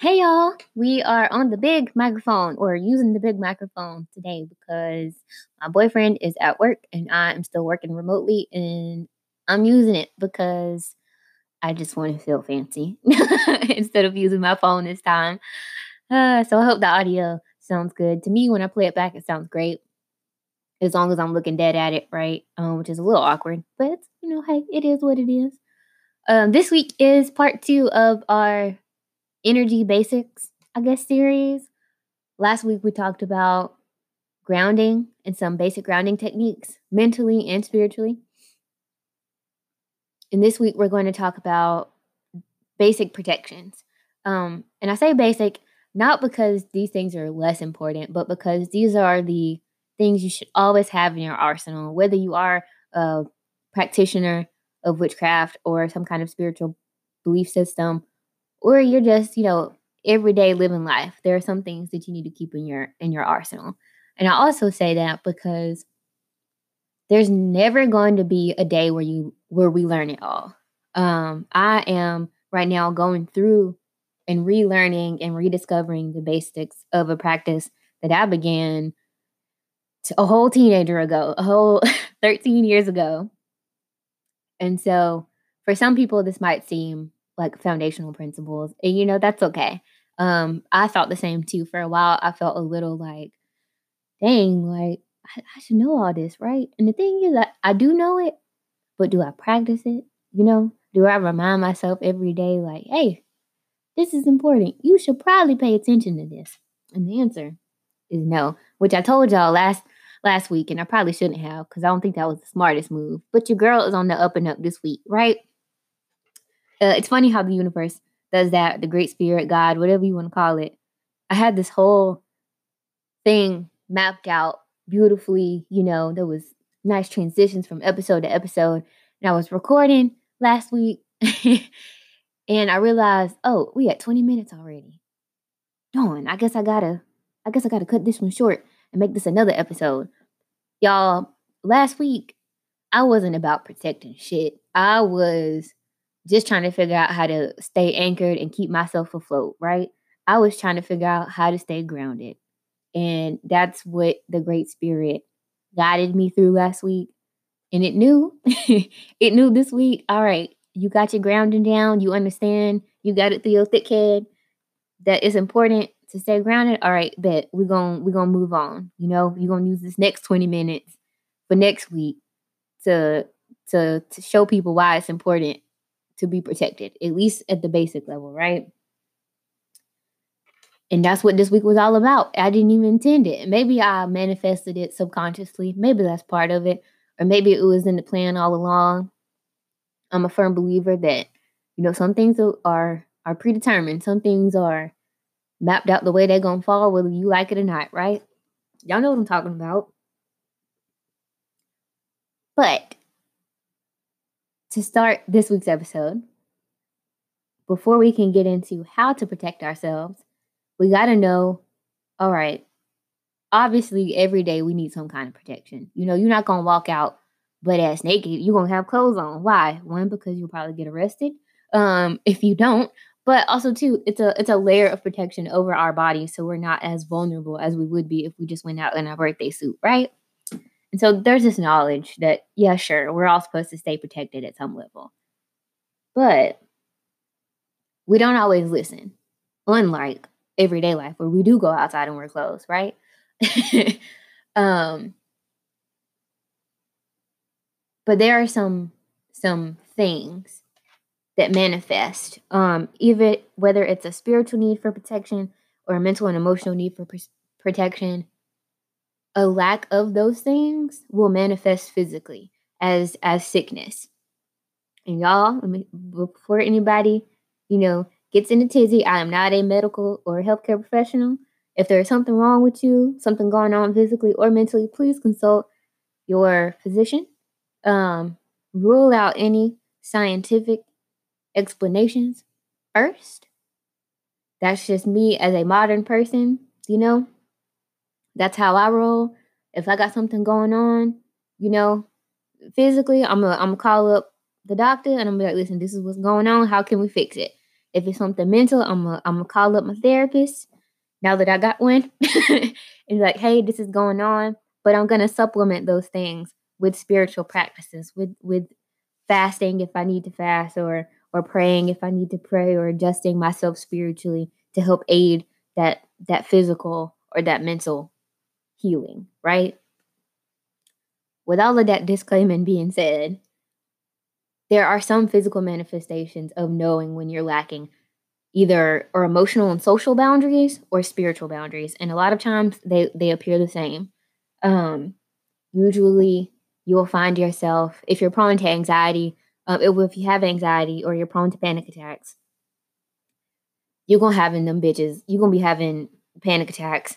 Hey y'all, we are on the big microphone or using the big microphone today because my boyfriend is at work and I am still working remotely and I'm using it because I just want to feel fancy instead of using my phone this time. Uh, so I hope the audio sounds good. To me, when I play it back, it sounds great as long as I'm looking dead at it, right? Um, which is a little awkward, but you know, hey, it is what it is. Um, this week is part two of our energy basics, I guess, series. Last week we talked about grounding and some basic grounding techniques mentally and spiritually. And this week we're going to talk about basic protections. Um, and I say basic not because these things are less important, but because these are the things you should always have in your arsenal, whether you are a practitioner of witchcraft or some kind of spiritual belief system or you're just, you know, everyday living life. There are some things that you need to keep in your in your arsenal. And I also say that because there's never going to be a day where you where we learn it all. Um, I am right now going through and relearning and rediscovering the basics of a practice that I began a whole teenager ago, a whole 13 years ago. And so for some people, this might seem like foundational principles. And you know, that's okay. Um, I felt the same too. For a while, I felt a little like, dang, like I, I should know all this, right? And the thing is, I, I do know it, but do I practice it? You know, do I remind myself every day, like, hey, this is important. You should probably pay attention to this. And the answer is no, which I told y'all last last week, and I probably shouldn't have because I don't think that was the smartest move. But your girl is on the up and up this week, right? Uh, it's funny how the universe does that, the great spirit, God, whatever you want to call it. I had this whole thing mapped out beautifully, you know, there was nice transitions from episode to episode. And I was recording last week and I realized, oh, we had 20 minutes already. Darn, I guess I gotta, I guess I gotta cut this one short and make this another episode. Y'all, last week I wasn't about protecting shit. I was just trying to figure out how to stay anchored and keep myself afloat, right? I was trying to figure out how to stay grounded. And that's what the Great Spirit guided me through last week. And it knew, it knew this week, all right, you got your grounding down, you understand, you got it through your thick head that it's important to stay grounded. All right, bet we're gonna we're gonna move on. You know, you're gonna use this next 20 minutes for next week to to to show people why it's important to be protected, at least at the basic level, right? And that's what this week was all about. I didn't even intend it. Maybe I manifested it subconsciously. Maybe that's part of it. Or maybe it was in the plan all along. I'm a firm believer that, you know, some things are are predetermined. Some things are mapped out the way they're gonna fall, whether you like it or not, right? Y'all know what I'm talking about. But to start this week's episode, before we can get into how to protect ourselves, we got to know all right, obviously, every day we need some kind of protection. You know, you're not going to walk out butt ass naked. You're going to have clothes on. Why? One, because you'll probably get arrested um, if you don't. But also, too, it's a it's a layer of protection over our body, so we're not as vulnerable as we would be if we just went out in our birthday suit, right? And so there's this knowledge that, yeah, sure, we're all supposed to stay protected at some level. But we don't always listen, unlike everyday life where we do go outside and wear clothes, right? um, but there are some some things that manifest, um, even whether it's a spiritual need for protection or a mental and emotional need for pr- protection a lack of those things will manifest physically as as sickness. And y'all, before anybody, you know, gets in a tizzy, I am not a medical or healthcare professional. If there is something wrong with you, something going on physically or mentally, please consult your physician. Um, rule out any scientific explanations first. That's just me as a modern person, you know. That's how I roll. If I got something going on, you know, physically, I'm gonna I'm gonna call up the doctor and I'm like, listen, this is what's going on. How can we fix it? If it's something mental, I'm gonna I'm gonna call up my therapist now that I got one and like, hey, this is going on. But I'm gonna supplement those things with spiritual practices, with with fasting if I need to fast, or or praying if I need to pray, or adjusting myself spiritually to help aid that that physical or that mental healing, right? With all of that disclaimer being said, there are some physical manifestations of knowing when you're lacking either or emotional and social boundaries or spiritual boundaries and a lot of times they they appear the same um usually you will find yourself if you're prone to anxiety uh, if you have anxiety or you're prone to panic attacks you're gonna having them bitches you're gonna be having panic attacks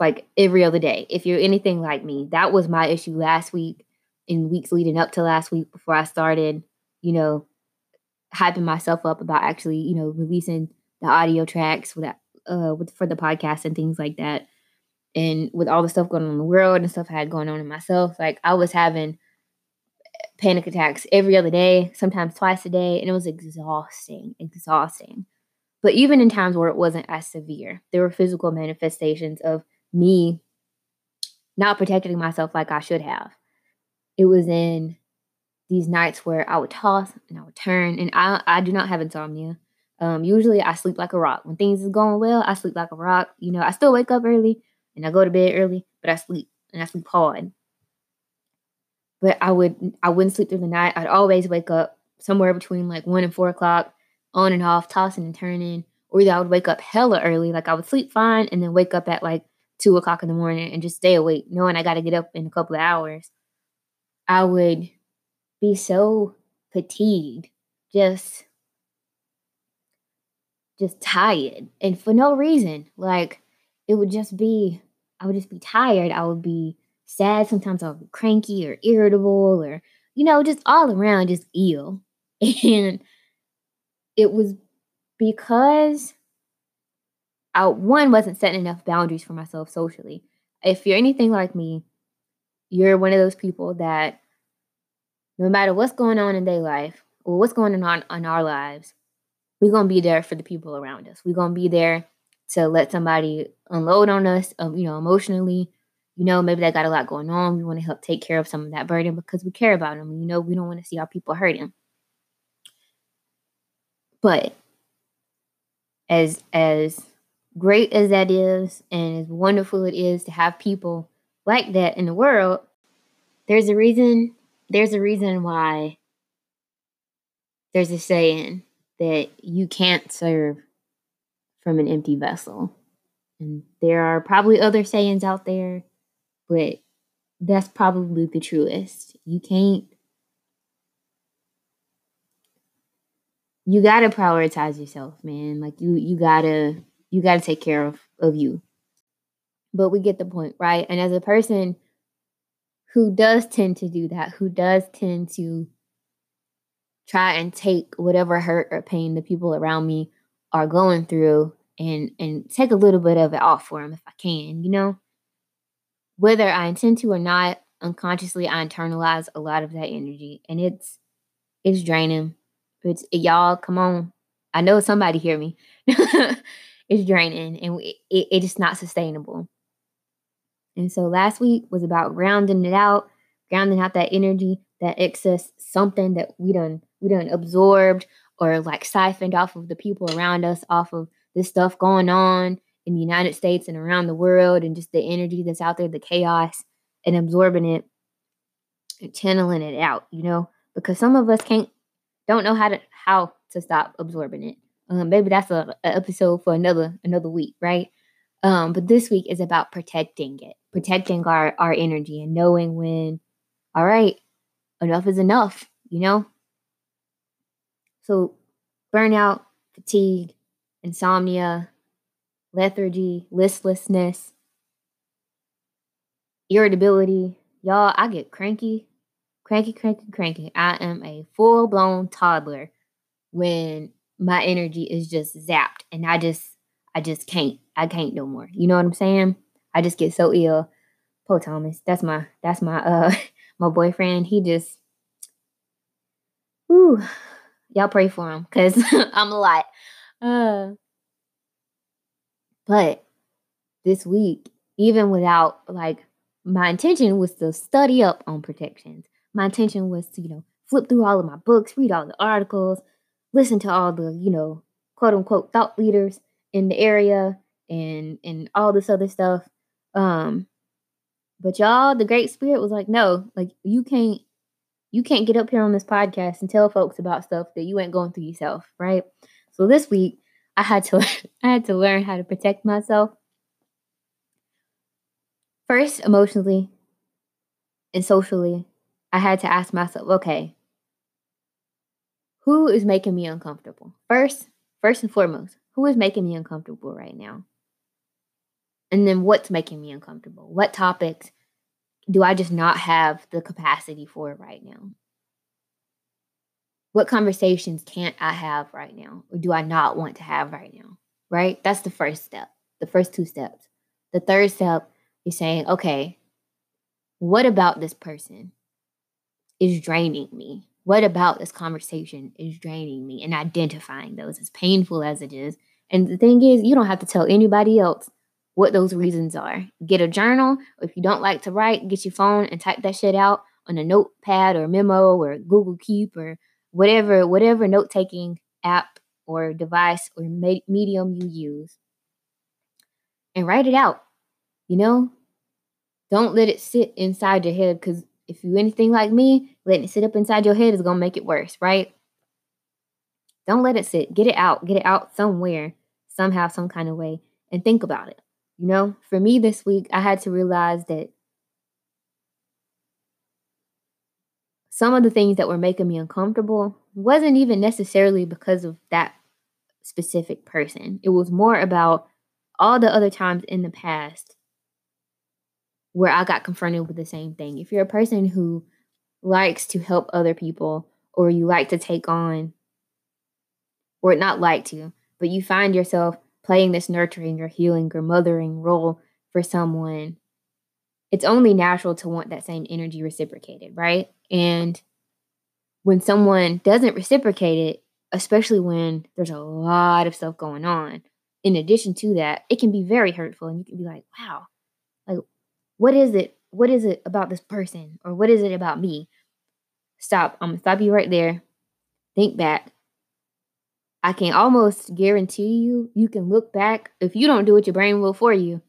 like every other day if you're anything like me that was my issue last week in weeks leading up to last week before i started you know hyping myself up about actually you know releasing the audio tracks with uh with for the podcast and things like that and with all the stuff going on in the world and stuff I had going on in myself, like I was having panic attacks every other day, sometimes twice a day, and it was exhausting, exhausting. But even in times where it wasn't as severe, there were physical manifestations of me not protecting myself like I should have. It was in these nights where I would toss and I would turn, and I I do not have insomnia. Um, usually I sleep like a rock. When things is going well, I sleep like a rock. You know, I still wake up early, and I go to bed early, but I sleep and I sleep hard. But I would I wouldn't sleep through the night. I'd always wake up somewhere between like one and four o'clock, on and off, tossing and turning. Or either I would wake up hella early, like I would sleep fine, and then wake up at like two o'clock in the morning and just stay awake, knowing I got to get up in a couple of hours. I would be so fatigued, just just tired, and for no reason. Like it would just be I would just be tired. I would be sad. Sometimes I would be cranky or irritable or, you know, just all around just ill. And it was because I, one, wasn't setting enough boundaries for myself socially. If you're anything like me, you're one of those people that no matter what's going on in their life or what's going on in our lives, we're to be there for the people around us. We're to be there to let somebody unload on us, um, you know, emotionally. You know, maybe they got a lot going on. We want to help take care of some of that burden because we care about them. You know, we don't want to see our people hurting. But as as great as that is, and as wonderful it is to have people like that in the world, there's a reason. There's a reason why there's a saying that you can't serve from an empty vessel. And there are probably other sayings out there, but that's probably the truest. You can't you got to prioritize yourself, man. Like you you got to you got to take care of of you. But we get the point, right? And as a person who does tend to do that, who does tend to try and take whatever hurt or pain the people around me are going through and and take a little bit of it off for them if I can, you know? Whether I intend to or not, unconsciously I internalize a lot of that energy and it's it's draining. It's y'all come on. I know somebody hear me. it's draining and it, it, it's not sustainable. And so last week was about grounding it out, grounding out that energy, that excess something that we done we done absorbed or like siphoned off of the people around us, off of this stuff going on in the United States and around the world, and just the energy that's out there, the chaos, and absorbing it and channeling it out, you know, because some of us can't don't know how to how to stop absorbing it. Um, maybe that's a, a episode for another another week, right? Um, but this week is about protecting it, protecting our our energy, and knowing when, all right, enough is enough, you know. So, burnout, fatigue, insomnia, lethargy, listlessness, irritability. Y'all, I get cranky, cranky, cranky, cranky. I am a full blown toddler when my energy is just zapped and I just, I just can't, I can't no more. You know what I'm saying? I just get so ill. Poor Thomas. That's my, that's my, uh, my boyfriend. He just, ooh, y'all pray for him because I'm a lot. uh, but this week, even without like my intention was to study up on protections. My intention was to, you know, flip through all of my books, read all the articles, listen to all the, you know, quote unquote thought leaders in the area and and all this other stuff. Um but y'all, the Great Spirit was like, no, like you can't you can't get up here on this podcast and tell folks about stuff that you ain't going through yourself, right? So this week I had to I had to learn how to protect myself. First, emotionally and socially, I had to ask myself, okay, who is making me uncomfortable? First, first and foremost, who is making me uncomfortable right now? And then what's making me uncomfortable? What topics do I just not have the capacity for right now? What conversations can't I have right now? Or do I not want to have right now? Right? That's the first step, the first two steps. The third step is saying, okay, what about this person is draining me? What about this conversation is draining me? And identifying those, as painful as it is. And the thing is, you don't have to tell anybody else what those reasons are. Get a journal. If you don't like to write, get your phone and type that shit out on a notepad or memo or Google Keep or whatever whatever note taking app or device or medium you use and write it out. You know, don't let it sit inside your head because if you anything like me, letting it sit up inside your head is gonna make it worse, right? Don't let it sit. Get it out. Get it out somewhere, somehow, some kind of way, and think about it. You know, for me this week, I had to realize that some of the things that were making me uncomfortable wasn't even necessarily because of that specific person. It was more about all the other times in the past where I got confronted with the same thing. If you're a person who likes to help other people or you like to take on, or not like to, but you find yourself playing this nurturing or healing or mothering role for someone, it's only natural to want that same energy reciprocated, right? And when someone doesn't reciprocate it, especially when there's a lot of stuff going on, in addition to that, it can be very hurtful. And you can be like, wow, like, what is it? What is it about this person? Or what is it about me? Stop. I'm to stop you right there. Think back. I can almost guarantee you, you can look back. If you don't do it, your brain will for you.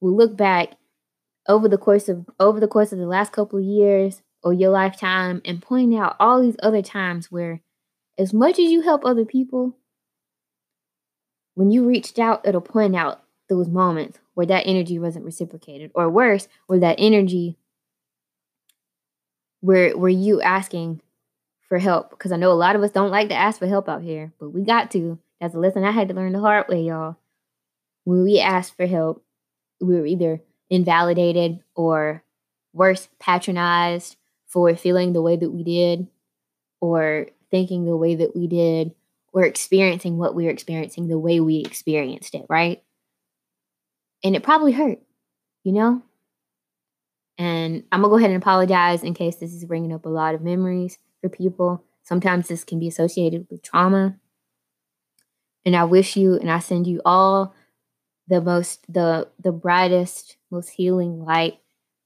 Will look back over the course of over the course of the last couple of years or your lifetime and point out all these other times where as much as you help other people, when you reached out, it'll point out those moments where that energy wasn't reciprocated, or worse, where that energy where were you asking for help because I know a lot of us don't like to ask for help out here, but we got to. That's a lesson I had to learn the hard way, y'all. When we asked for help, we were either invalidated or worse, patronized for feeling the way that we did, or thinking the way that we did, or experiencing what we were experiencing the way we experienced it, right? And it probably hurt, you know? And I'm gonna go ahead and apologize in case this is bringing up a lot of memories for people. Sometimes this can be associated with trauma. And I wish you and I send you all the most the the brightest, most healing light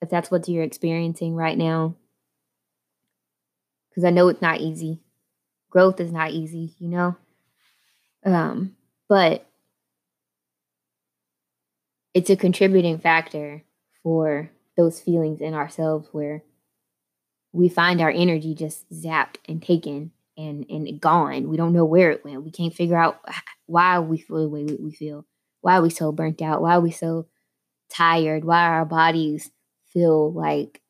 if that's what you're experiencing right now. Cuz I know it's not easy. Growth is not easy, you know? Um but it's a contributing factor for those feelings in ourselves where we find our energy just zapped and taken and and gone. We don't know where it went. We can't figure out why we feel the way we feel. Why are we so burnt out? Why are we so tired? Why our bodies feel like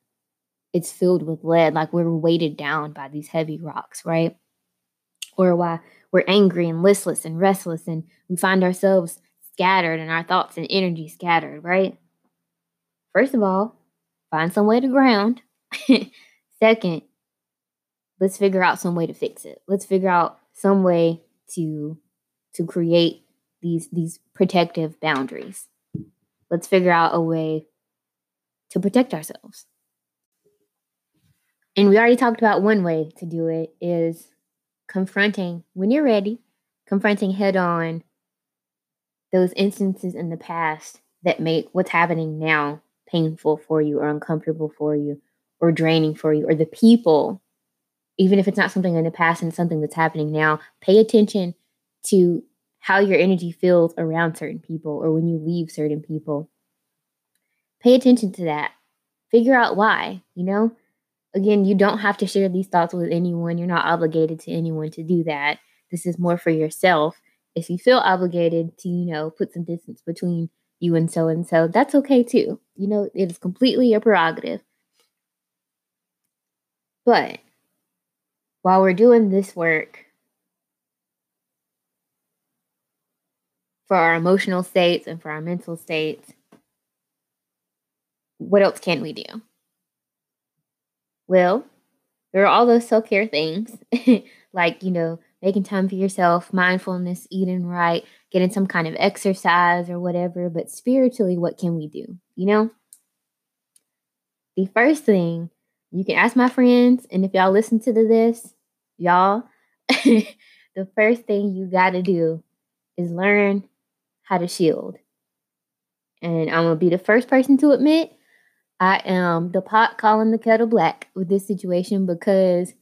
it's filled with lead, like we're weighted down by these heavy rocks, right? Or why we're angry and listless and restless and we find ourselves scattered and our thoughts and energy scattered, right? First of all, find some way to ground. Second, let's figure out some way to fix it. Let's figure out some way to to create these these protective boundaries. Let's figure out a way to protect ourselves. And we already talked about one way to do it is confronting when you're ready, confronting head on those instances in the past that make what's happening now painful for you or uncomfortable for you or draining for you or the people even if it's not something in the past and something that's happening now pay attention to how your energy feels around certain people or when you leave certain people. Pay attention to that. Figure out why you know? Again you don't have to share these thoughts with anyone. You're not obligated to anyone to do that. This is more for yourself if you feel obligated to you know put some distance between you and so and so that's okay too you know it is completely your prerogative but while we're doing this work for our emotional states and for our mental states, what else can we do? Well, there are all those self care things, like, you know, making time for yourself, mindfulness, eating right, getting some kind of exercise or whatever. But spiritually, what can we do? You know? The first thing you can ask my friends, and if y'all listen to this, y'all, the first thing you got to do is learn how to shield. And I'm going to be the first person to admit I am the pot calling the kettle black with this situation because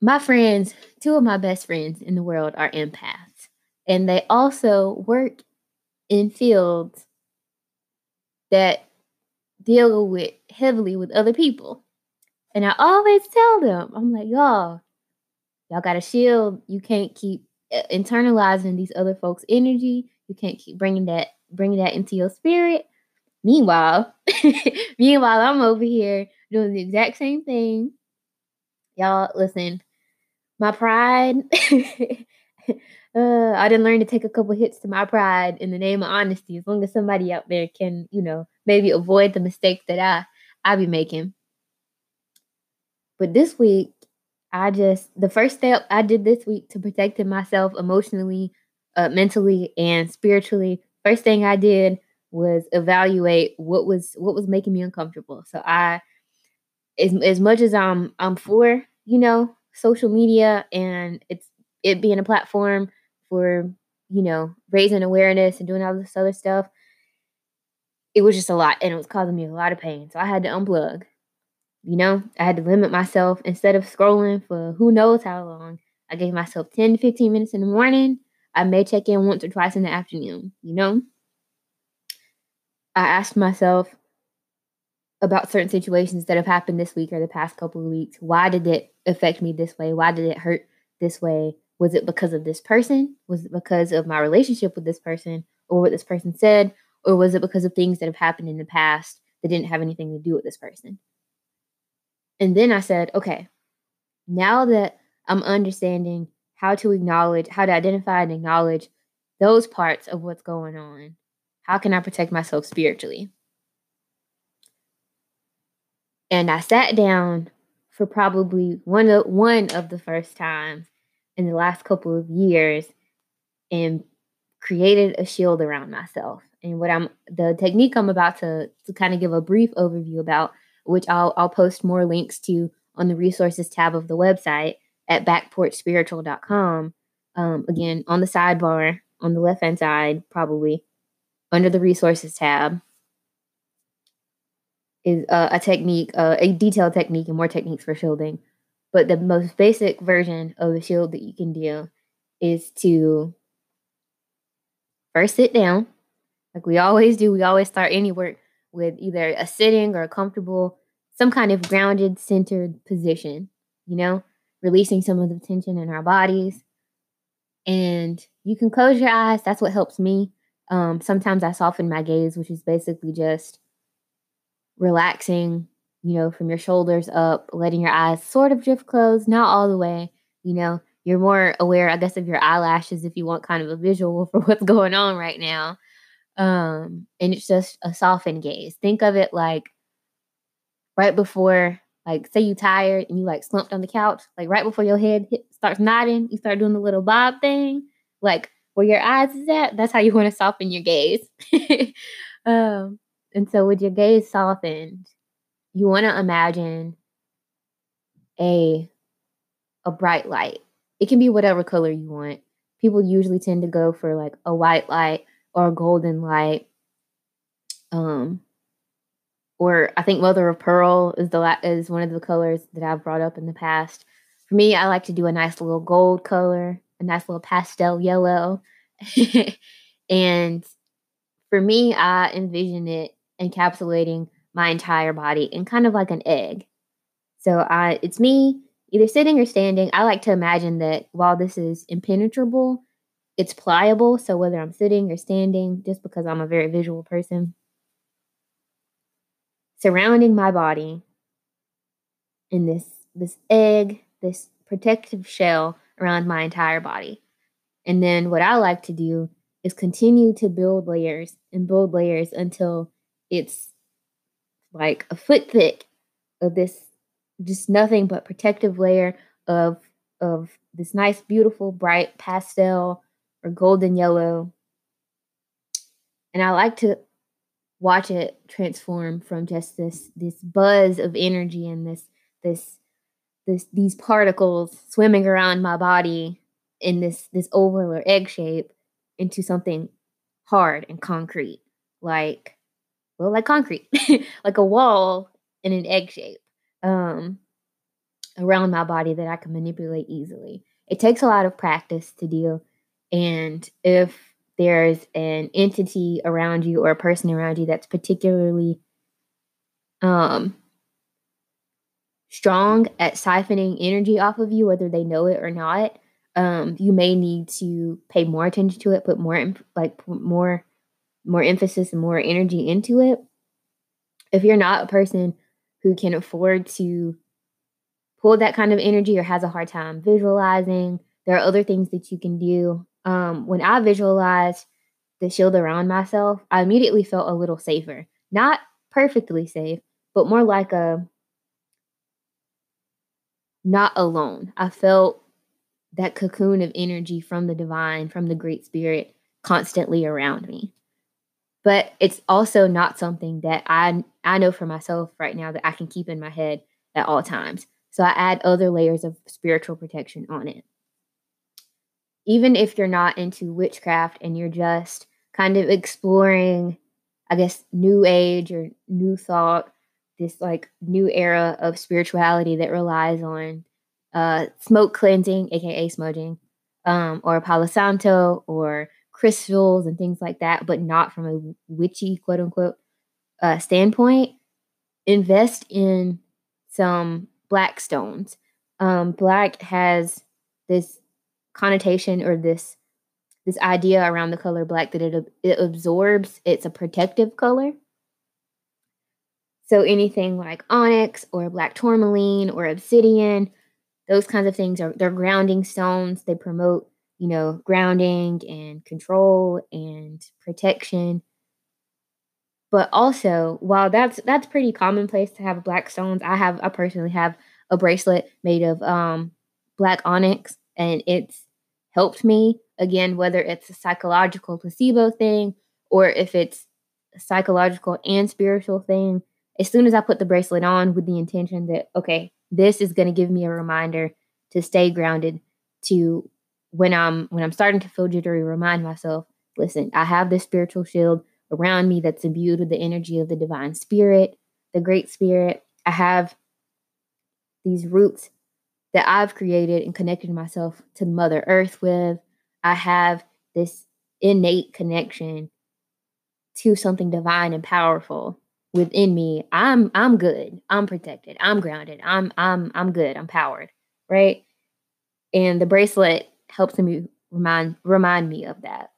my friends, two of my best friends in the world, are empaths. And they also work in fields that deal with heavily with other people. And I always tell them, I'm like, y'all, y'all got a shield. You can't keep uh, internalizing these other folks' energy. You can't keep bringing that bringing that into your spirit. Meanwhile, meanwhile, I'm over here doing the exact same thing. Y'all, listen, my pride. uh, I didn't learn to take a couple hits to my pride in the name of honesty. As long as somebody out there can, you know, maybe avoid the mistakes that I I be making. But this week, I just the first step I did this week to protecting myself emotionally, uh, mentally, and spiritually. First thing I did was evaluate what was what was making me uncomfortable. So I, as as much as I'm I'm for you know social media and it's it being a platform for you know raising awareness and doing all this other stuff it was just a lot and it was causing me a lot of pain. So i had to unplug you know? I had to limit myself. Instead of scrolling for who knows how long i gave myself 10 to 15 minutes in the morning. I may check in once or twice in the afternoon you know? I asked myself about certain situations that have happened this week or the past couple of weeks why did it affect me this way why did it hurt this way was it because of this person? Was it because of my relationship with this person or what this person said? Or was it because of things that have happened in the past that didn't have anything to do with this person? And then I said, okay, now that I'm understanding how to acknowledge, how to identify and acknowledge those parts of what's going on, how can I protect myself spiritually? And I sat down for probably one of one of the first times in the last couple of years and created a shield around myself. And what I'm the technique I'm about to to kind of give a brief overview about, which I'll I'll post more links to on the resources tab of the website at backporchspiritual.com. Um, again, on the sidebar on the left hand side, probably under the resources tab is uh, a technique, uh, a detailed technique, and more techniques for shielding but the most basic version of the shield that you can do is to first sit down, like we always do. We always start any work with either a sitting or a comfortable, some kind of grounded, centered position, you know, releasing some of the tension in our bodies. And you can close your eyes. That's what helps me. Um, sometimes I soften my gaze, which is basically just relaxing you know, from your shoulders up, letting your eyes sort of drift closed, not all the way, you know, you're more aware, I guess, of your eyelashes if you want kind of a visual for what's going on right now. Um, and it's just a softened gaze. Think of it like right before, like, say you tired and you like slumped on the couch, like right before your head hit, starts nodding, you start doing the little bob thing, like where your eyes is at. That's how you want to soften your gaze. um, and so with your gaze softened, you want to imagine a a bright light it can be whatever color you want. People usually tend to go for like a white light or a golden light. Um, or I think mother of pearl is the is one of the colors that I've brought up in the past. For me, I like to do a nice little gold color, a nice little pastel yellow. and for me, I envision it encapsulating my entire body in kind of like an egg. So I it's me either sitting or standing. I like to imagine that while this is impenetrable, it's pliable. So whether I'm sitting or standing, just because I'm a very visual person, surrounding my body in this this egg, this protective shell around my entire body. And then what I like to do is continue to build layers and build layers until it's like a foot thick of this just nothing but protective layer of of this nice beautiful bright pastel or golden yellow. And i like to watch it transform from just this this buzz of energy and this this this these particles swimming around my body in this this oval or egg shape into something hard and concrete like well like concrete like a wall in an egg shape um around my body that I can manipulate easily. It takes a lot of practice to do and if there's an entity around you or a person around you that's particularly um strong at siphoning energy off of you whether they know it or not um you may need to pay more attention to it put more like more more emphasis and more energy into it if you're not a person who can afford to pull that kind of energy or has a hard time visualizing there are other things that you can do um, when I visualized the shield around myself, I immediately felt a little safer. Not perfectly safe, but more like a not alone. I felt that cocoon of energy from the divine, from the great spirit constantly around me. But it's also not something that I I know for myself right now that I can keep in my head at all times. So I add other layers of spiritual protection on it even if you're not into witchcraft and you're just kind of exploring, I guess, new age or new thought, this like new era of spirituality that relies on uh, smoke cleansing, aka smudging, um, or Palo Santo or crystals and things like that, but not from a witchy quote unquote uh, standpoint. Invest in some black stones. Um, black has this connotation or this this idea around the color black that it it absorbs it's a protective color so anything like onyx or black tourmaline or obsidian those kinds of things are they're grounding stones they promote you know grounding and control and protection but also while that's that's pretty commonplace to have black stones i have i personally have a bracelet made of um black onyx and it's helped me. Again, whether it's a psychological placebo thing or if it's a psychological and spiritual thing, as soon as I put the bracelet on with the intention that, okay, this is going to give me a reminder to stay grounded, to when I'm when I'm starting to feel jittery, remind myself, listen, I have this spiritual shield around me that's imbued with the energy of the divine spirit, the great spirit. I have these roots that I've created and connected myself to Mother Earth with. I have this innate connection to something divine and powerful within me. I'm I'm good. I'm protected. I'm grounded. I'm I'm I'm good. I'm powered, right? And the bracelet helps me remind remind me of that.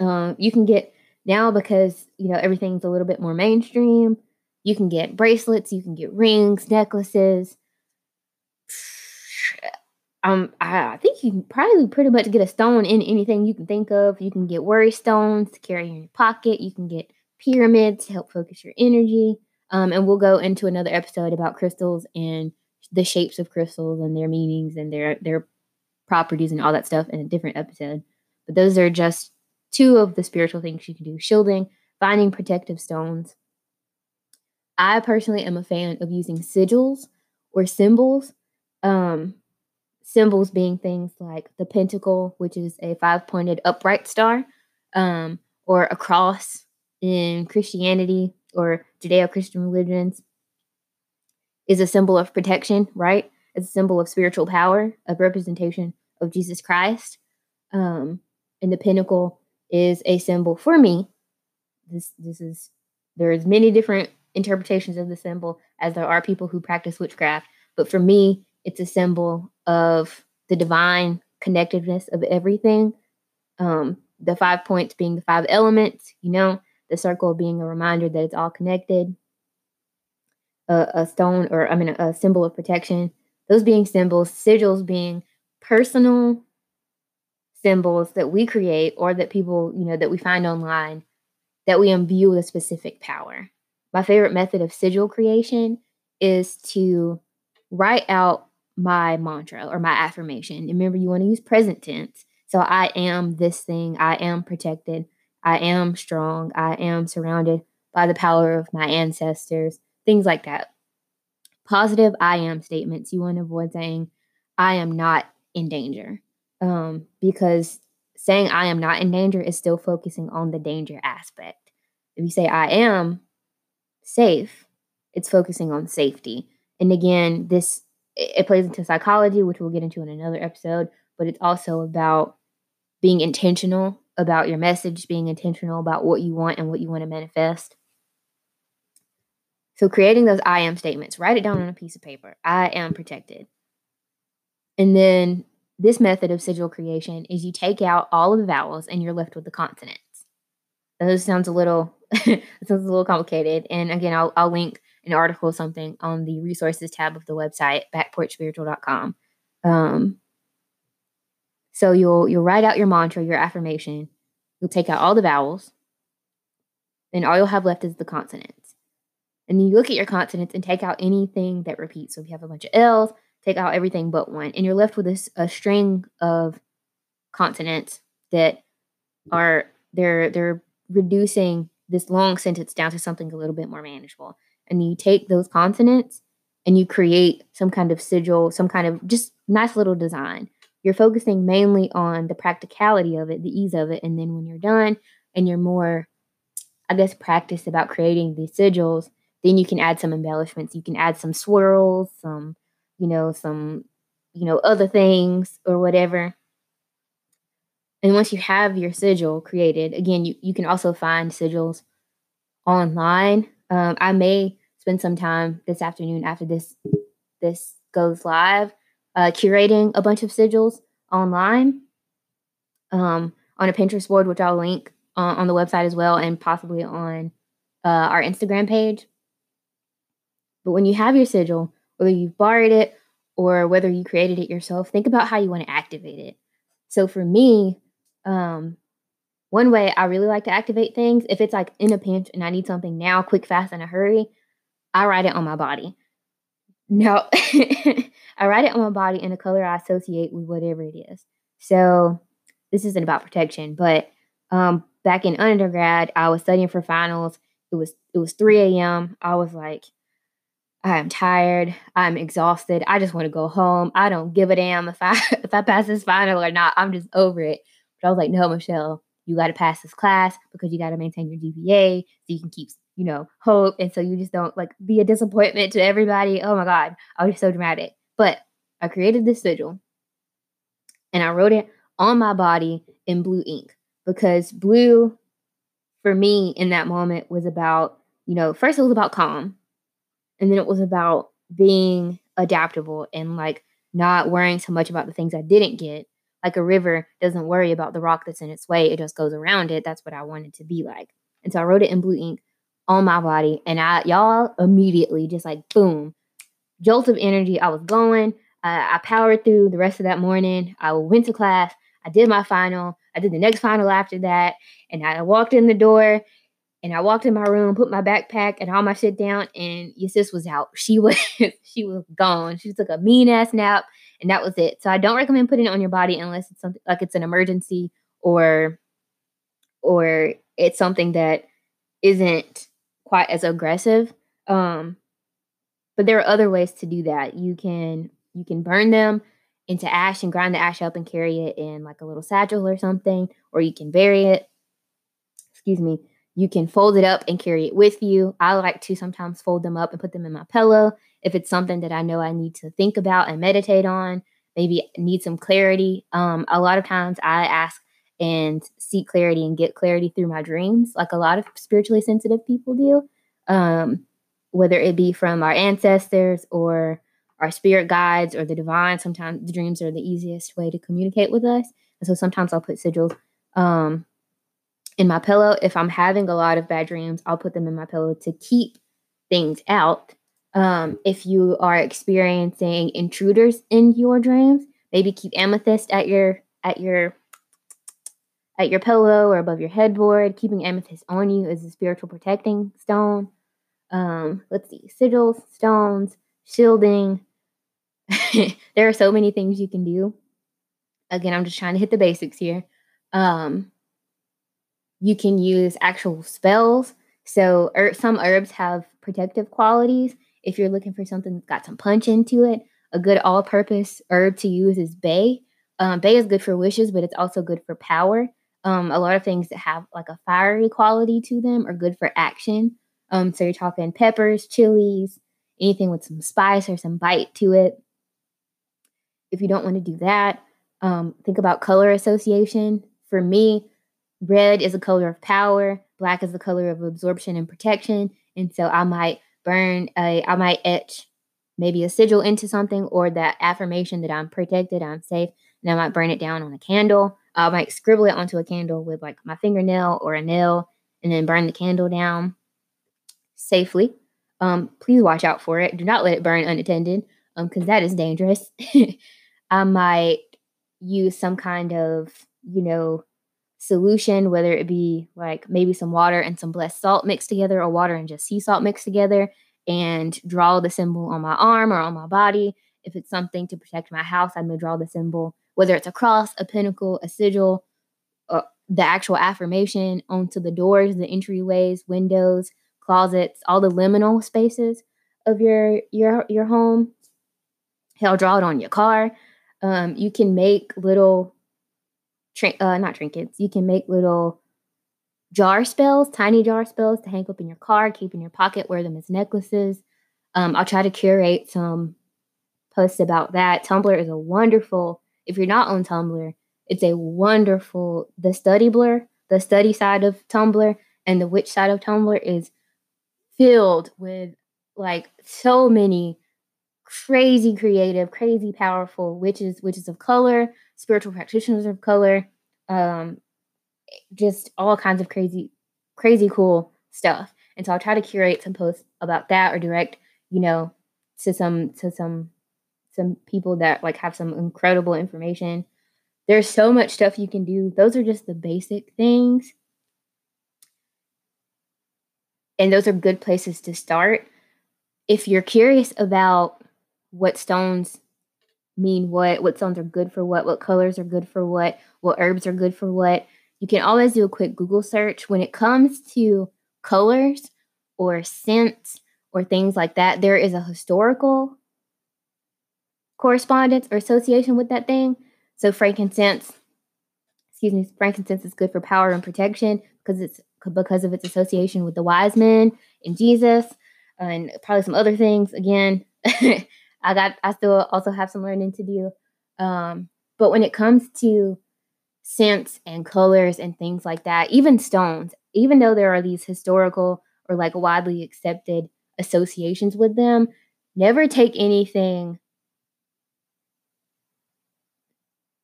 Um, you can get now because you know everything's a little bit more mainstream. You can get bracelets, you can get rings, necklaces, um, I, I think you can probably pretty much get a stone in anything you can think of. You can get worry stones to carry in your pocket. You can get pyramids to help focus your energy. Um, and we'll go into another episode about crystals and the shapes of crystals and their meanings and their their properties and all that stuff in a different episode. But those are just two of the spiritual things you can do: shielding, finding protective stones. I personally am a fan of using sigils or symbols um, symbols being things like the pentacle, which is a five pointed upright star, um, or a cross in Christianity or Judeo Christian religions, is a symbol of protection, right? It's a symbol of spiritual power, of representation of Jesus Christ. Um, and the pentacle is a symbol for me. This this is there's many different interpretations of the symbol as there are people who practice witchcraft, but for me, it's a symbol of the divine connectedness of everything. Um, the five points being the five elements, you know, the circle being a reminder that it's all connected. A, a stone, or I mean, a, a symbol of protection. Those being symbols, sigils being personal symbols that we create or that people, you know, that we find online that we imbue with a specific power. My favorite method of sigil creation is to write out my mantra or my affirmation. Remember, you want to use present tense. So I am this thing. I am protected. I am strong. I am surrounded by the power of my ancestors. Things like that. Positive I am statements. You want to avoid saying, I am not in danger. Um, because saying I am not in danger is still focusing on the danger aspect. If you say I am safe, it's focusing on safety. And again, this it plays into psychology, which we'll get into in another episode, but it's also about being intentional about your message, being intentional about what you want and what you want to manifest. So, creating those I am statements, write it down on a piece of paper. I am protected. And then this method of sigil creation is you take out all of the vowels and you're left with the consonants. And this sounds a little sounds a little complicated. And again, I'll, I'll link an article or something on the resources tab of the website, backporchspiritual.com. Um, so you'll you'll write out your mantra, your affirmation. You'll take out all the vowels. Then all you'll have left is the consonants. And then you look at your consonants and take out anything that repeats. So if you have a bunch of L's, take out everything but one. And you're left with this a string of consonants that are they're they're reducing this long sentence down to something a little bit more manageable and you take those consonants and you create some kind of sigil, some kind of just nice little design. You're focusing mainly on the practicality of it, the ease of it. And then when you're done and you're more, I guess, practiced about creating these sigils, then you can add some embellishments. You can add some swirls, some, you know, some, you know, other things or whatever. And once you have your sigil created, again, you, you can also find sigils online. Um, I may spend some time this afternoon after this this goes live, uh, curating a bunch of sigils online um, on a Pinterest board, which I'll link on, on the website as well, and possibly on uh, our Instagram page. But when you have your sigil, whether you've borrowed it or whether you created it yourself, think about how you want to activate it. So for me, um, one way I really like to activate things, if it's like in a pinch and I need something now, quick, fast, in a hurry, I write it on my body. No, I write it on my body in a color I associate with whatever it is. So this isn't about protection, but um, back in undergrad, I was studying for finals. It was it was 3 a.m. I was like, I am tired. I'm exhausted. I just want to go home. I don't give a damn if I if I pass this final or not. I'm just over it. But I was like, no, Michelle, you got to pass this class because you got to maintain your GPA so you can keep you know, hope. And so you just don't like be a disappointment to everybody. Oh my God, I was so dramatic. But I created this sigil and I wrote it on my body in blue ink because blue for me in that moment was about, you know, first it was about calm and then it was about being adaptable and like not worrying so much about the things I didn't get. Like a river doesn't worry about the rock that's in its way, it just goes around it. That's what I wanted to be like. And so I wrote it in blue ink on my body. And I, y'all immediately just like boom, jolt of energy. I was going. Uh, I powered through the rest of that morning. I went to class. I did my final. I did the next final after that. And I walked in the door and I walked in my room, put my backpack and all my shit down, and your sis was out. She was she was gone. She took a mean ass nap, and that was it. So I don't recommend putting it on your body unless it's something like it's an emergency or or it's something that isn't quite as aggressive. Um, but there are other ways to do that. You can you can burn them into ash and grind the ash up and carry it in like a little satchel or something, or you can bury it. Excuse me. You can fold it up and carry it with you. I like to sometimes fold them up and put them in my pillow if it's something that I know I need to think about and meditate on, maybe need some clarity. Um, a lot of times I ask and seek clarity and get clarity through my dreams, like a lot of spiritually sensitive people do, um, whether it be from our ancestors or our spirit guides or the divine. Sometimes the dreams are the easiest way to communicate with us. And so sometimes I'll put sigils um, in my pillow. If I'm having a lot of bad dreams, I'll put them in my pillow to keep things out. Um, if you are experiencing intruders in your dreams, maybe keep amethyst at your at your at your pillow or above your headboard. Keeping amethyst on you is a spiritual protecting stone. Um, let's see, sigils, stones, shielding. there are so many things you can do. Again, I'm just trying to hit the basics here. Um, you can use actual spells. So, er, some herbs have protective qualities. If you're looking for something that's got some punch into it, a good all purpose herb to use is bay. Um, bay is good for wishes, but it's also good for power. Um, a lot of things that have like a fiery quality to them are good for action. Um, so you're talking peppers, chilies, anything with some spice or some bite to it. If you don't want to do that, um, think about color association. For me, red is a color of power, black is the color of absorption and protection. And so I might burn a, I might etch maybe a sigil into something or that affirmation that I'm protected, I'm safe, and I might burn it down on a candle. I might scribble it onto a candle with like my fingernail or a nail and then burn the candle down safely. Um, please watch out for it. Do not let it burn unattended because um, that is dangerous. I might use some kind of, you know, solution, whether it be like maybe some water and some blessed salt mixed together or water and just sea salt mixed together and draw the symbol on my arm or on my body. If it's something to protect my house, I may draw the symbol whether it's a cross, a pentacle, a sigil, uh, the actual affirmation onto the doors, the entryways, windows, closets, all the liminal spaces of your your your home. Hell, draw it on your car. Um, you can make little, uh, not trinkets. You can make little jar spells, tiny jar spells to hang up in your car, keep in your pocket, wear them as necklaces. Um, I'll try to curate some posts about that. Tumblr is a wonderful if you're not on Tumblr, it's a wonderful the studyblr, the study side of Tumblr and the witch side of Tumblr is filled with like so many crazy creative, crazy powerful witches, witches of color, spiritual practitioners of color, um, just all kinds of crazy, crazy cool stuff. And so I'll try to curate some posts about that or direct, you know, to some to some some people that like have some incredible information. There's so much stuff you can do. Those are just the basic things. And those are good places to start. If you're curious about what stones mean what, what stones are good for what, what colors are good for what, what herbs are good for what, you can always do a quick Google search. When it comes to colors or scents or things like that, there is a historical correspondence or association with that thing. So frankincense, excuse me, frankincense is good for power and protection because it's because of its association with the wise men and Jesus and probably some other things. Again, I got I still also have some learning to do. Um, but when it comes to scents and colors and things like that, even stones, even though there are these historical or like widely accepted associations with them, never take anything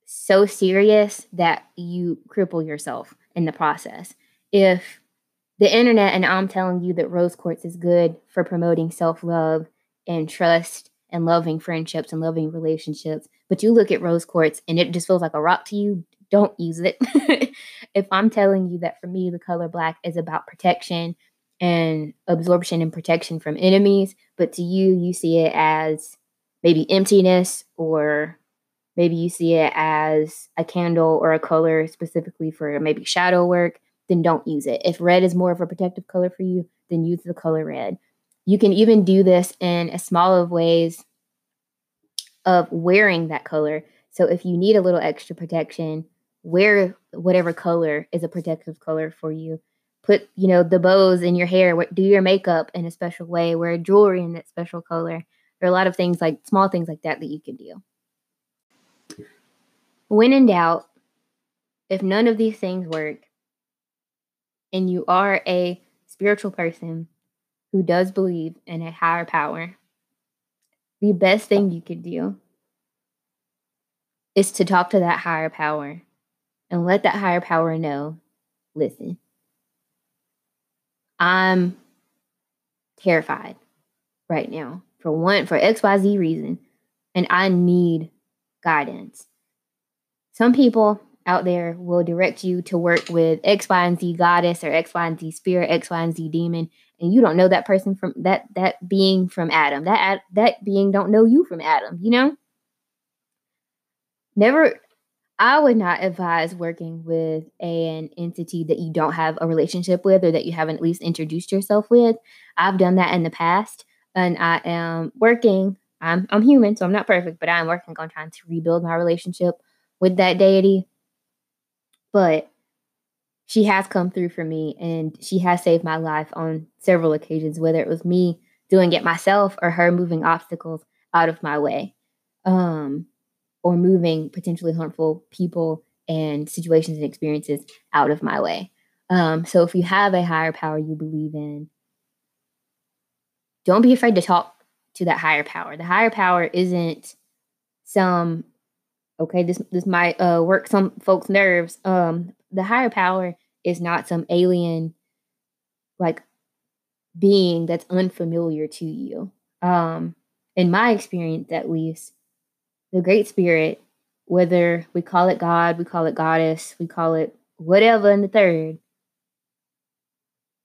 so serious that you cripple yourself in the process. If the internet and I'm telling you that rose quartz is good for promoting self love and trust and loving friendships and loving relationships, but you look at rose quartz and it just feels like a rock to you, don't use it. if I'm telling you that for me, the color black is about protection and absorption and protection from enemies, but to you, you see it as maybe emptiness or maybe you see it as a candle or a color specifically for maybe shadow work, then don't use it. If red is more of a protective color for you, then use the color red. You can even do this in a small of ways of wearing that color. So if you need a little extra protection, wear whatever color is a protective color for you. Put, you know, the bows in your hair, do your makeup in a special way, wear jewelry in that special color. There are a lot of things like small things like that that you can do. When in doubt, if none of these things work and you are a spiritual person who does believe in a higher power, the best thing you could do is to talk to that higher power and let that higher power know listen, I'm terrified right now for one, for XYZ reason, and I need guidance. Some people out there will direct you to work with X, Y, and Z goddess or X, Y, and Z spirit, X, Y, and Z demon, and you don't know that person from that that being from Adam. That that being don't know you from Adam. You know. Never, I would not advise working with an entity that you don't have a relationship with or that you haven't at least introduced yourself with. I've done that in the past, and I am working. I'm I'm human, so I'm not perfect, but I'm working on trying to rebuild my relationship with that deity. But she has come through for me and she has saved my life on several occasions, whether it was me doing it myself or her moving obstacles out of my way. Um, or moving potentially harmful people and situations and experiences out of my way. Um, so if you have a higher power you believe in, don't be afraid to talk to that higher power. The higher power isn't some okay this this might uh work some folks nerves um the higher power is not some alien like being that's unfamiliar to you. Um in my experience at least the great spirit whether we call it god we call it goddess we call it whatever in the third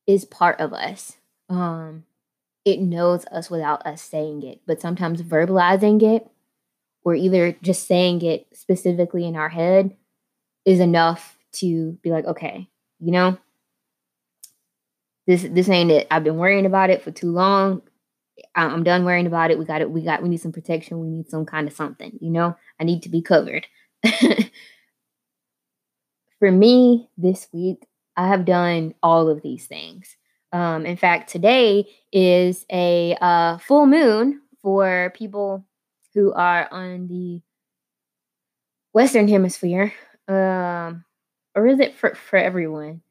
is part of us. Um it knows us without us saying it but sometimes verbalizing it or either just saying it specifically in our head is enough to be like, okay, you know, this this ain't it. I've been worrying about it for too long. I'm done worrying about it. We got it. We got. We need some protection. We need some kind of something. You know, I need to be covered. for me, this week, I have done all of these things. Um, in fact, today is a uh, full moon for people who are on the Western Hemisphere, um, or is it for for everyone?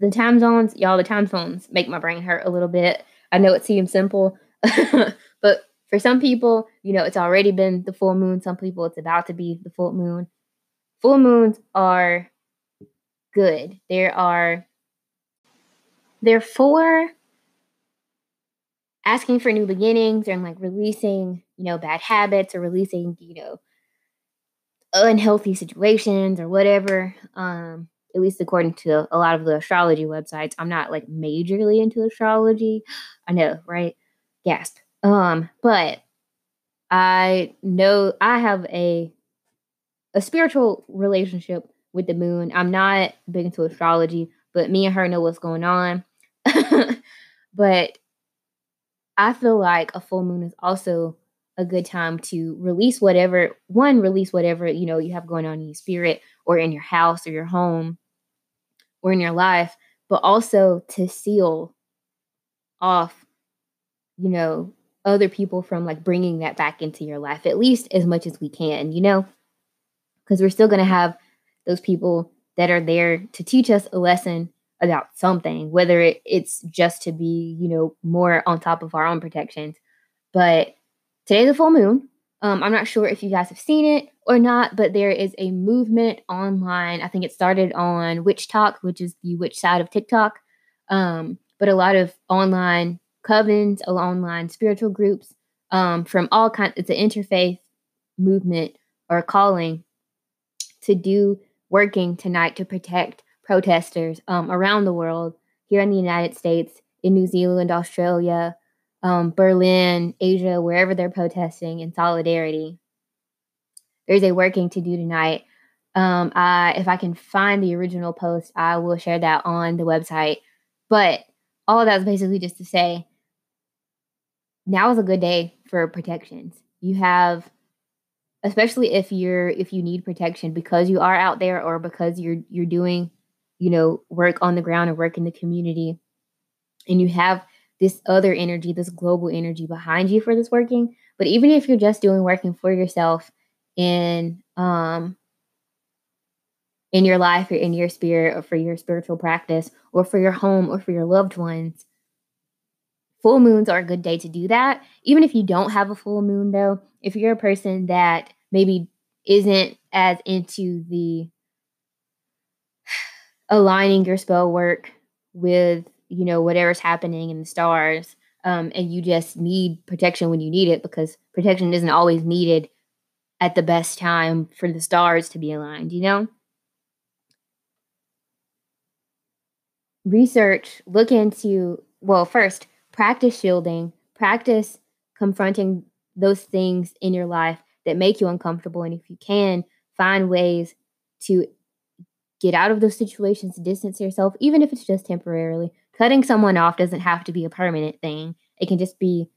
The time zones, y'all. The time zones make my brain hurt a little bit. I know it seems simple, but for some people, you know, it's already been the full moon. Some people, it's about to be the full moon. Full moons are good. There are they're for asking for new beginnings and like releasing, you know, bad habits or releasing, you know, unhealthy situations or whatever. Um, at least according to a lot of the astrology websites. I'm not like majorly into astrology. I know, right? Gasp. Um, but I know I have a a spiritual relationship with the moon. I'm not big into astrology, but me and her know what's going on. but I feel like a full moon is also a good time to release whatever one release whatever you know you have going on in your spirit or in your house or your home or in your life but also to seal off you know other people from like bringing that back into your life at least as much as we can you know because we're still going to have those people that are there to teach us a lesson about something, whether it, it's just to be, you know, more on top of our own protections. But today's the full moon. Um, I'm not sure if you guys have seen it or not, but there is a movement online. I think it started on WitchTok, which is the witch side of TikTok. Um, but a lot of online covens, online spiritual groups um, from all kinds. It's an interfaith movement or calling to do working tonight to protect protesters um, around the world, here in the United States, in New Zealand, Australia, um, Berlin, Asia, wherever they're protesting in solidarity. There's a working to do tonight. Um, I, if I can find the original post, I will share that on the website. But all of that is basically just to say now is a good day for protections. You have especially if you're if you need protection because you are out there or because you're you're doing you know work on the ground or work in the community and you have this other energy this global energy behind you for this working. But even if you're just doing working for yourself in um in your life or in your spirit or for your spiritual practice or for your home or for your loved ones full moons are a good day to do that. Even if you don't have a full moon though if you're a person that maybe isn't as into the aligning your spell work with you know whatever's happening in the stars um, and you just need protection when you need it because protection isn't always needed at the best time for the stars to be aligned you know research look into well first practice shielding practice confronting those things in your life that make you uncomfortable. And if you can, find ways to get out of those situations, distance yourself, even if it's just temporarily. Cutting someone off doesn't have to be a permanent thing. It can just be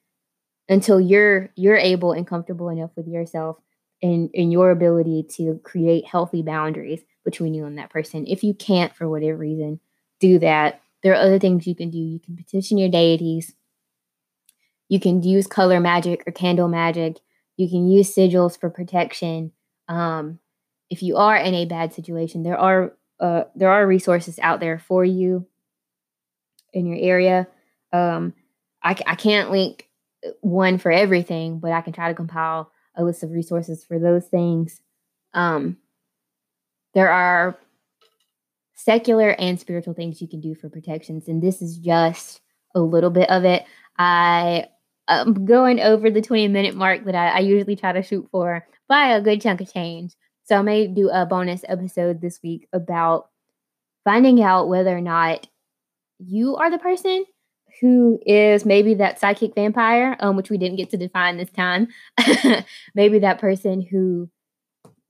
until you're you're able and comfortable enough with yourself and, and your ability to create healthy boundaries between you and that person. If you can't for whatever reason do that, there are other things you can do. You can petition your deities. You can use color magic or candle magic. You can use sigils for protection. Um, if you are in a bad situation, there are uh, there are resources out there for you in your area. Um, I, I can't link one for everything, but I can try to compile a list of resources for those things. Um, there are secular and spiritual things you can do for protections, and this is just a little bit of it. I am going over the 20 minute mark that I, I usually try to shoot for by a good chunk of change. So I may do a bonus episode this week about finding out whether or not you are the person who is maybe that psychic vampire, um, which we didn't get to define this time. maybe that person who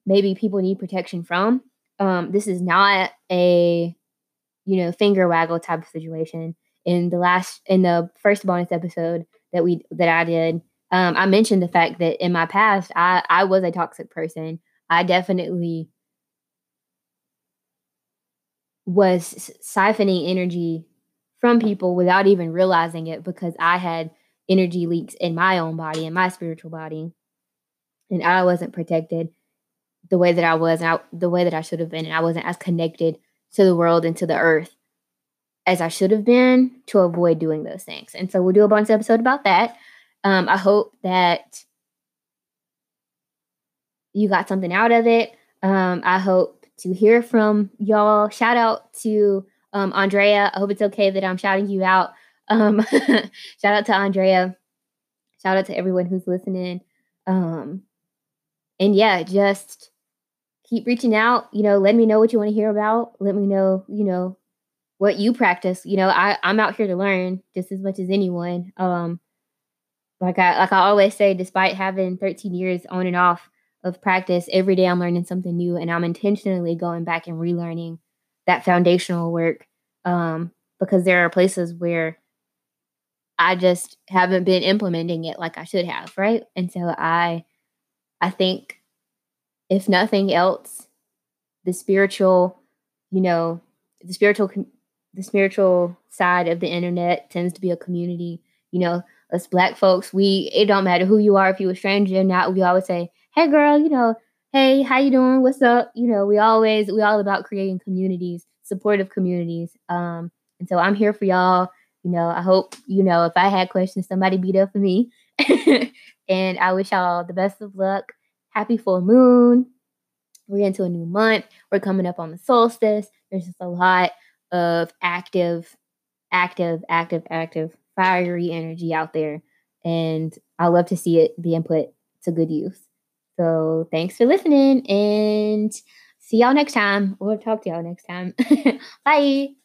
maybe people need protection from. Um, this is not a you know finger waggle type of situation. In the last in the first bonus episode, that we that I did, um, I mentioned the fact that in my past I I was a toxic person. I definitely was siphoning energy from people without even realizing it because I had energy leaks in my own body in my spiritual body and I wasn't protected the way that I was and I, the way that I should have been and I wasn't as connected to the world and to the earth as I should have been to avoid doing those things. And so we'll do a bonus episode about that. Um, I hope that you got something out of it. Um, I hope to hear from y'all. Shout out to um, Andrea. I hope it's okay that I'm shouting you out. Um, shout out to Andrea. Shout out to everyone who's listening. Um, and yeah, just keep reaching out. You know, let me know what you want to hear about. Let me know, you know, what you practice. You know, I, I'm out here to learn just as much as anyone. Um, like I like I always say, despite having 13 years on and off of practice, every day I'm learning something new, and I'm intentionally going back and relearning that foundational work um, because there are places where I just haven't been implementing it like I should have, right? And so I, I think, if nothing else, the spiritual, you know, the spiritual the spiritual side of the internet tends to be a community. You know, us black folks, we it don't matter who you are, if you a stranger or not, we always say, Hey girl, you know, hey, how you doing? What's up? You know, we always we all about creating communities, supportive communities. Um, and so I'm here for y'all. You know, I hope, you know, if I had questions, somebody beat up for me. and I wish y'all the best of luck. Happy full moon. We're into a new month. We're coming up on the solstice. There's just a lot of active, active, active, active, fiery energy out there. And I love to see it being put to good use. So thanks for listening and see y'all next time We'll talk to y'all next time. Bye.